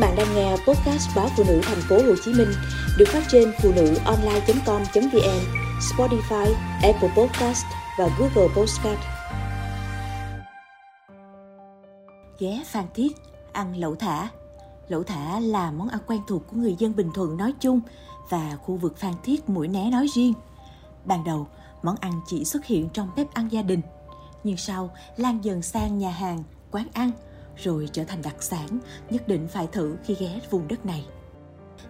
bạn đang nghe podcast báo phụ nữ thành phố Hồ Chí Minh được phát trên phụ nữ online.com.vn, Spotify, Apple Podcast và Google Podcast. Ghé Phan Thiết ăn lẩu thả. Lẩu thả là món ăn quen thuộc của người dân Bình Thuận nói chung và khu vực Phan Thiết Mũi Né nói riêng. Ban đầu, món ăn chỉ xuất hiện trong bếp ăn gia đình, nhưng sau lan dần sang nhà hàng, quán ăn – rồi trở thành đặc sản nhất định phải thử khi ghé vùng đất này.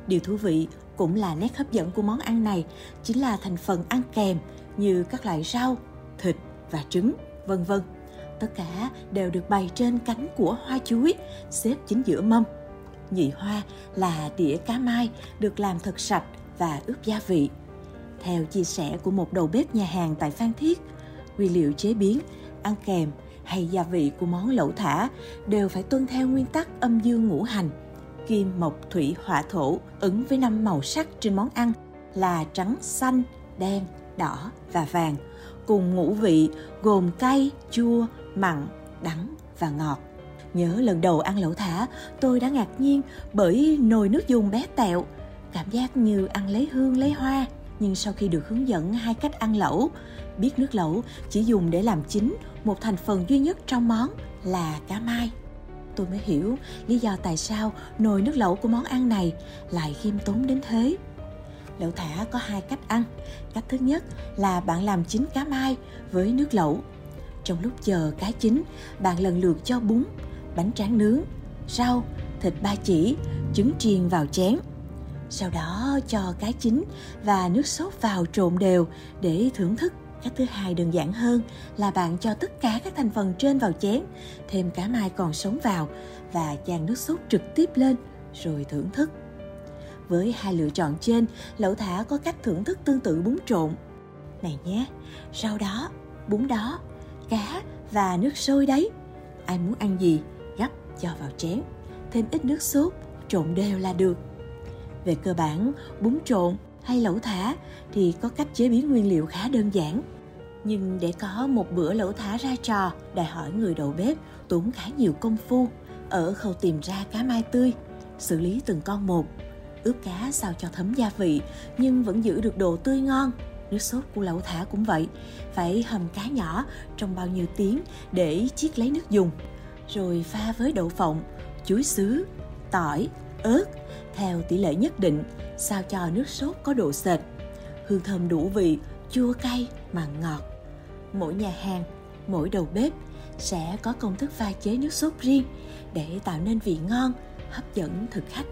Điều thú vị cũng là nét hấp dẫn của món ăn này chính là thành phần ăn kèm như các loại rau, thịt và trứng, vân vân. Tất cả đều được bày trên cánh của hoa chuối, xếp chính giữa mâm. Nhị hoa là đĩa cá mai được làm thật sạch và ướp gia vị. Theo chia sẻ của một đầu bếp nhà hàng tại Phan Thiết, nguyên liệu chế biến, ăn kèm hay gia vị của món lẩu thả đều phải tuân theo nguyên tắc âm dương ngũ hành. Kim, mộc, thủy, hỏa, thổ ứng với năm màu sắc trên món ăn là trắng, xanh, đen, đỏ và vàng, cùng ngũ vị gồm cay, chua, mặn, đắng và ngọt. Nhớ lần đầu ăn lẩu thả, tôi đã ngạc nhiên bởi nồi nước dùng bé tẹo, cảm giác như ăn lấy hương lấy hoa. Nhưng sau khi được hướng dẫn hai cách ăn lẩu, biết nước lẩu chỉ dùng để làm chính một thành phần duy nhất trong món là cá mai. Tôi mới hiểu lý do tại sao nồi nước lẩu của món ăn này lại khiêm tốn đến thế. Lẩu thả có hai cách ăn. Cách thứ nhất là bạn làm chín cá mai với nước lẩu. Trong lúc chờ cá chín bạn lần lượt cho bún bánh tráng nướng rau thịt ba chỉ trứng chiên vào chén sau đó cho cá chín và nước sốt vào trộn đều để thưởng thức Cách thứ hai đơn giản hơn là bạn cho tất cả các thành phần trên vào chén, thêm cá mai còn sống vào và chan nước sốt trực tiếp lên rồi thưởng thức. Với hai lựa chọn trên, lẩu thả có cách thưởng thức tương tự bún trộn. Này nhé, rau đó, bún đó, cá và nước sôi đấy. Ai muốn ăn gì, gấp cho vào chén, thêm ít nước sốt, trộn đều là được. Về cơ bản, bún trộn hay lẩu thả thì có cách chế biến nguyên liệu khá đơn giản. Nhưng để có một bữa lẩu thả ra trò, đòi hỏi người đầu bếp tốn khá nhiều công phu ở khâu tìm ra cá mai tươi, xử lý từng con một, ướp cá sao cho thấm gia vị nhưng vẫn giữ được độ tươi ngon. Nước sốt của lẩu thả cũng vậy, phải hầm cá nhỏ trong bao nhiêu tiếng để chiết lấy nước dùng, rồi pha với đậu phộng, chuối xứ, tỏi, ớt theo tỷ lệ nhất định sao cho nước sốt có độ sệt. Hương thơm đủ vị, chua cay, mà ngọt. Mỗi nhà hàng, mỗi đầu bếp sẽ có công thức pha chế nước sốt riêng để tạo nên vị ngon, hấp dẫn thực khách